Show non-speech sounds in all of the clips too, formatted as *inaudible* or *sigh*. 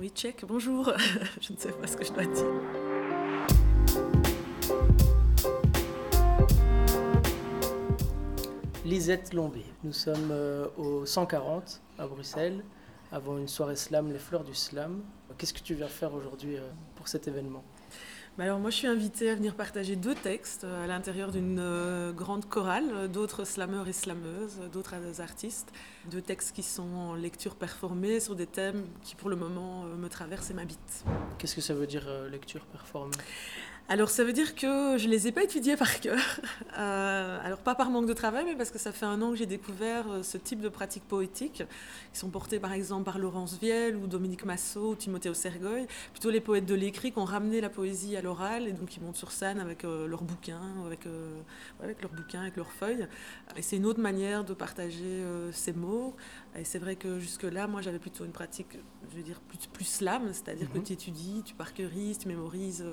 Oui, check, bonjour. *laughs* je ne sais pas ce que je dois dire. Lisette Lombé, nous sommes euh, au 140 à Bruxelles, avant une soirée slam, les fleurs du slam. Qu'est-ce que tu viens faire aujourd'hui euh, pour cet événement? Alors moi je suis invitée à venir partager deux textes euh, à l'intérieur d'une euh, grande chorale, euh, d'autres slameurs et slameuses, d'autres artistes, deux textes qui sont en lecture performée sur des thèmes qui pour le moment me traversent et m'habitent. Qu'est-ce que ça veut dire lecture performée? Alors ça veut dire que je ne les ai pas étudiés par cœur. *laughs* alors pas par manque de travail, mais parce que ça fait un an que j'ai découvert ce type de pratiques poétiques qui sont portées par exemple par Laurence Vielle ou Dominique Massot ou Timothée Sergoy, plutôt les poètes de l'écrit qui ont ramené la poésie à l'oral et donc ils montent sur scène avec euh, leurs bouquins, avec, euh, avec leurs bouquins, avec leurs feuilles. Et c'est une autre manière de partager euh, ces mots. Et c'est vrai que jusque-là, moi j'avais plutôt une pratique, je veux dire, plus, plus slam, c'est-à-dire que mhm. tu étudies, tu parquerises, tu mémorises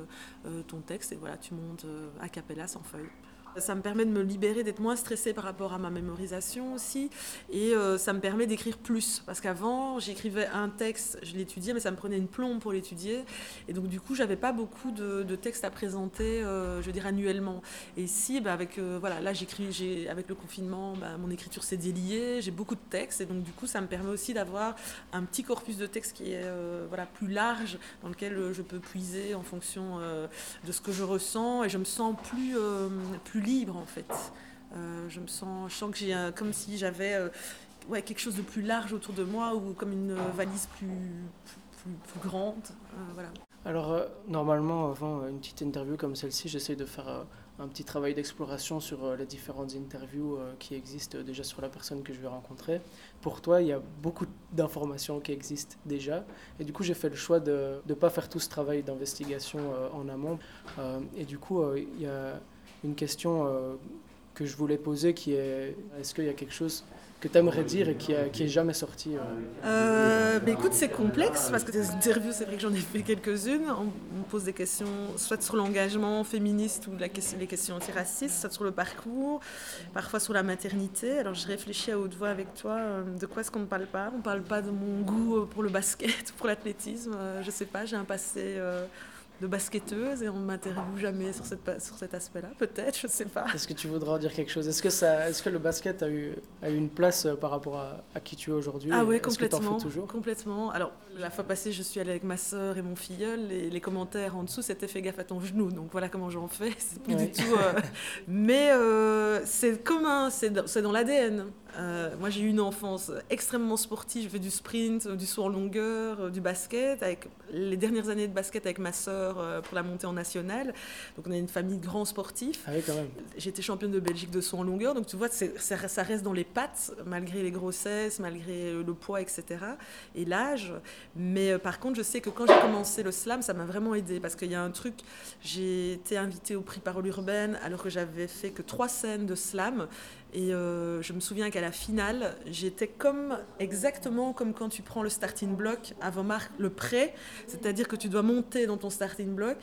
ton et voilà, tu montes a cappella sans feuilles. Ça me permet de me libérer, d'être moins stressée par rapport à ma mémorisation aussi. Et euh, ça me permet d'écrire plus. Parce qu'avant, j'écrivais un texte, je l'étudiais, mais ça me prenait une plombe pour l'étudier. Et donc, du coup, j'avais pas beaucoup de, textes à présenter, euh, je veux dire, annuellement. Et si, bah, avec, euh, voilà, là, j'écris, avec le confinement, bah, mon écriture s'est déliée, j'ai beaucoup de textes. Et donc, du coup, ça me permet aussi d'avoir un petit corpus de textes qui est voilà, plus large, dans lequel je peux puiser en fonction de ce que je ressens. Et je me sens plus, plus libre en fait. Euh, je me sens, je sens que j'ai comme si j'avais euh, ouais, quelque chose de plus large autour de moi ou comme une valise plus, plus, grande. Euh, voilà. Alors, normalement, avant une petite interview comme celle-ci, j'essaie de faire un petit travail d'exploration sur les différentes interviews qui existent déjà sur la personne que je vais rencontrer. Pour toi, il y a beaucoup d'informations qui existent déjà. Et du coup, j'ai fait le choix de ne pas faire tout ce travail d'investigation en amont. et du coup, il y a une question euh, que je voulais poser qui est est-ce qu'il y a quelque chose que tu aimerais dire et qui, n'est qui est jamais sorti euh? Euh, ben écoute, c'est complexe parce que des interviews, c'est vrai que j'en ai fait quelques-unes. On me pose des questions soit sur l'engagement féministe ou la question, les questions antiracistes, soit sur le parcours, parfois sur la maternité. Alors je réfléchis à haute voix avec toi, de quoi est-ce qu'on ne parle pas? On ne parle pas de mon goût pour le basket, *laughs* pour l'athlétisme, je sais pas, j'ai un passé de basketteuse et on ne m'interviewe jamais sur, cette, sur cet aspect-là, peut-être, je ne sais pas. Est-ce que tu voudras en dire quelque chose? Est-ce que, ça, est-ce que le basket a eu, a eu une place euh, par rapport à, à qui tu es aujourd'hui? Ah oui, complètement. toujours? Complètement. Alors, la fois passée, je suis allée avec ma sœur et mon filleul et les commentaires en dessous, c'était fais gaffe à ton genou. Donc voilà comment j'en fais. *laughs* C'est plus du tout. Euh, mais euh, c'est commun, c'est dans, dans l'ADN. moi, j'ai eu une enfance extrêmement sportive. Je fais du sprint, du saut en longueur, du basket. Avec les dernières années de basket avec ma sœur euh, pour la montée en nationale. Donc on a une famille grand sportif. Ah oui, quand même. J'étais championne de Belgique de saut en longueur, donc tu vois, ça, ça, reste dans les pattes, malgré les grossesses, malgré le poids, etc. Et l'âge. Mais euh, par contre, je sais que quand j'ai commencé le slam, ça m'a vraiment aidé parce qu'il y a un truc, j'ai été invitée au prix Parole urbaine alors que j'avais fait que trois scènes de slam. Et euh, je me souviens qu'à la finale, j'étais comme exactement comme quand tu prends le starting block avant le prêt, c'est-à-dire que tu dois monter dans ton starting block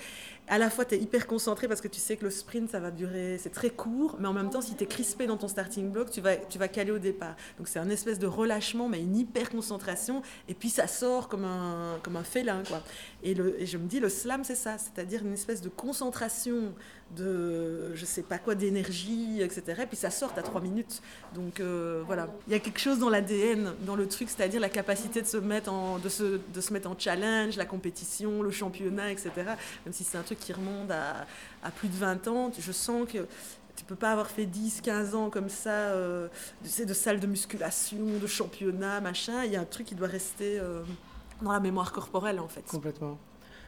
à la fois, tu es hyper concentré parce que tu sais que le sprint, ça va durer, c'est très court, mais en même temps, si tu es crispé dans ton starting block, tu vas, tu vas caler au départ. Donc, c'est un espèce de relâchement, mais une hyper concentration, et puis ça sort comme un, comme un félin, quoi. Et, le, et je me dis, le slam, c'est ça, c'est-à-dire une espèce de concentration, de, je sais pas quoi, d'énergie, etc. Et puis ça sort à trois minutes. Donc, euh, voilà. Il y a quelque chose dans l'ADN, dans le truc, c'est-à-dire la capacité de se, mettre en, de, se, de se mettre en challenge, la compétition, le championnat, etc. Même si c'est un truc qui remonte à, à, plus de 20 ans. Je sens que tu peux pas avoir fait 10, 15 ans comme ça, euh, de salle de musculation, de championnat, machin. Il y a un truc qui doit rester euh, dans la mémoire corporelle, en fait. Complètement.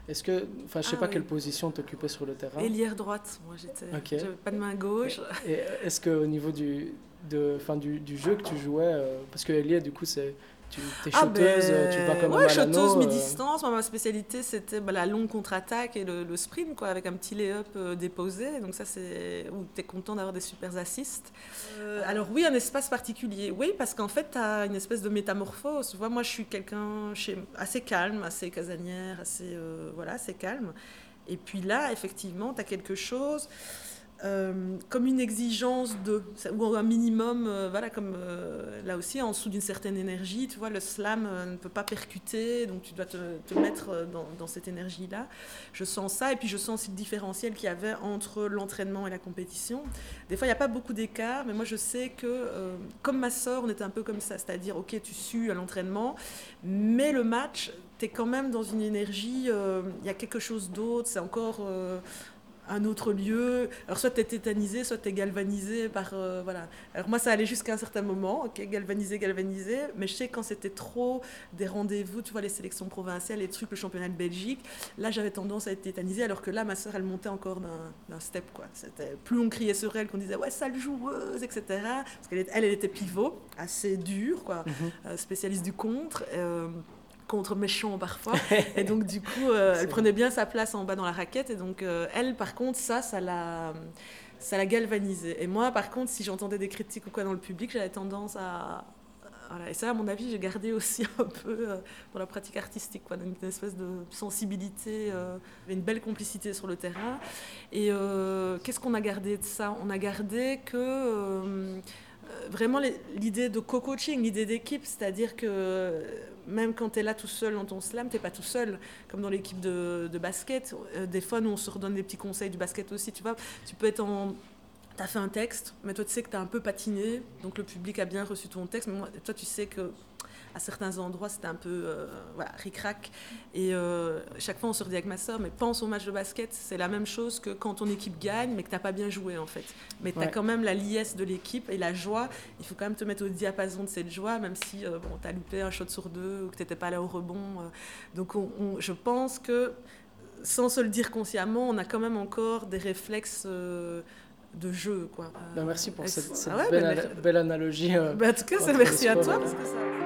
Est-ce que, enfin, je sais ah pas quelle position t'occupais sur le terrain. Ailière droite, moi j'étais. J'avais pas de main gauche. Et, est-ce qu'au niveau du, de, fin, du, du, jeu que tu jouais, euh, parce que ailier, du coup, c'est tu es ah shooteuse, ben, tu vas comme ouais, shooteuse mi-distance. ma spécialité, c'était bah, la longue contre-attaque et le, sprint, quoi, avec un petit lay-up euh, déposé. Donc ça, c'est où tu es content d'avoir des super assists. Euh, alors oui, un espace particulier. Oui, parce qu'en fait, tu as une espèce de métamorphose. Tu vois, moi, je suis quelqu'un assez calme, assez casanière, assez, euh, voilà, assez calme. Et puis là, effectivement, tu as quelque chose euh, comme une exigence de, ou un minimum, euh, voilà, comme euh, là aussi, en dessous d'une certaine énergie, tu vois, le slam ne peut pas percuter, donc tu dois te, mettre dans, dans cette énergie-là. Je sens ça, et puis je sens aussi le différentiel qu'il y avait entre l'entraînement et la compétition. Des fois, il n'y a pas beaucoup d'écart, mais moi je sais que, comme ma soeur, on était un peu comme ça, c'est-à-dire, ok, tu sues à l'entraînement, mais le match, tu es quand même dans une énergie, il y a quelque chose d'autre, c'est encore un autre lieu. Alors soit tu es tétanisé, soit tu es galvanisé par... Euh, voilà. Alors moi ça allait jusqu'à un certain moment, ok, galvanisé, galvanisé, mais je sais quand c'était trop des rendez-vous, tu vois, les sélections provinciales, les trucs, le championnat de Belgique, là j'avais tendance à être tétanisé, alors que là ma soeur elle montait encore d'un step, quoi. C'était plus on criait sur elle, qu'on disait ouais sale joueuse, etc. Parce qu'elle elle, elle était pivot, assez dure, quoi, mhm. euh, spécialiste du contre. Euh, contre méchant parfois. *laughs* et donc, du coup, euh, elle prenait bien sa place en bas dans la raquette. Et donc, euh, elle, par contre, ça, ça l'a, ça l'a galvanisée. Et moi, par contre, si j'entendais des critiques ou quoi dans le public, j'avais tendance à. Voilà. Et ça, à mon avis, j'ai gardé aussi *laughs* un peu euh, dans la pratique artistique, quoi, une espèce de sensibilité, une belle complicité sur le terrain. Et qu'est-ce qu'on a gardé de ça? On a gardé que vraiment l'idée de co-coaching, l'idée d'équipe, c'est-à-dire que même quand tu es là tout seul dans ton slam, tu pas tout seul, comme dans l'équipe de, basket. Euh, des fois, nous, on se redonne des petits conseils du basket aussi, tu vois. Tu peux être en... Tu as fait un texte, mais toi, tu sais que tu as un peu patiné, donc le public a bien reçu ton texte, mais toi, tu sais que à certains endroits, c'était un peu euh, voilà, ric-rac. Et euh, chaque fois, on se redit avec ma soeur, mais pense au match de basket, c'est la même chose que quand ton équipe gagne, mais que tu n'as pas bien joué, en fait. Mais tu as quand même la liesse de l'équipe et la joie. Il faut quand même te mettre au diapason de cette joie, même si euh, bon, tu as loupé un shot sur deux ou que tu n'étais pas là au rebond. donc, je pense que, sans se le dire consciemment, on a quand même encore des réflexes de jeu. Quoi. Ben, merci pour cette, ah belle, belle, analogie. Ben, en tout cas, merci à toi. Parce que ça...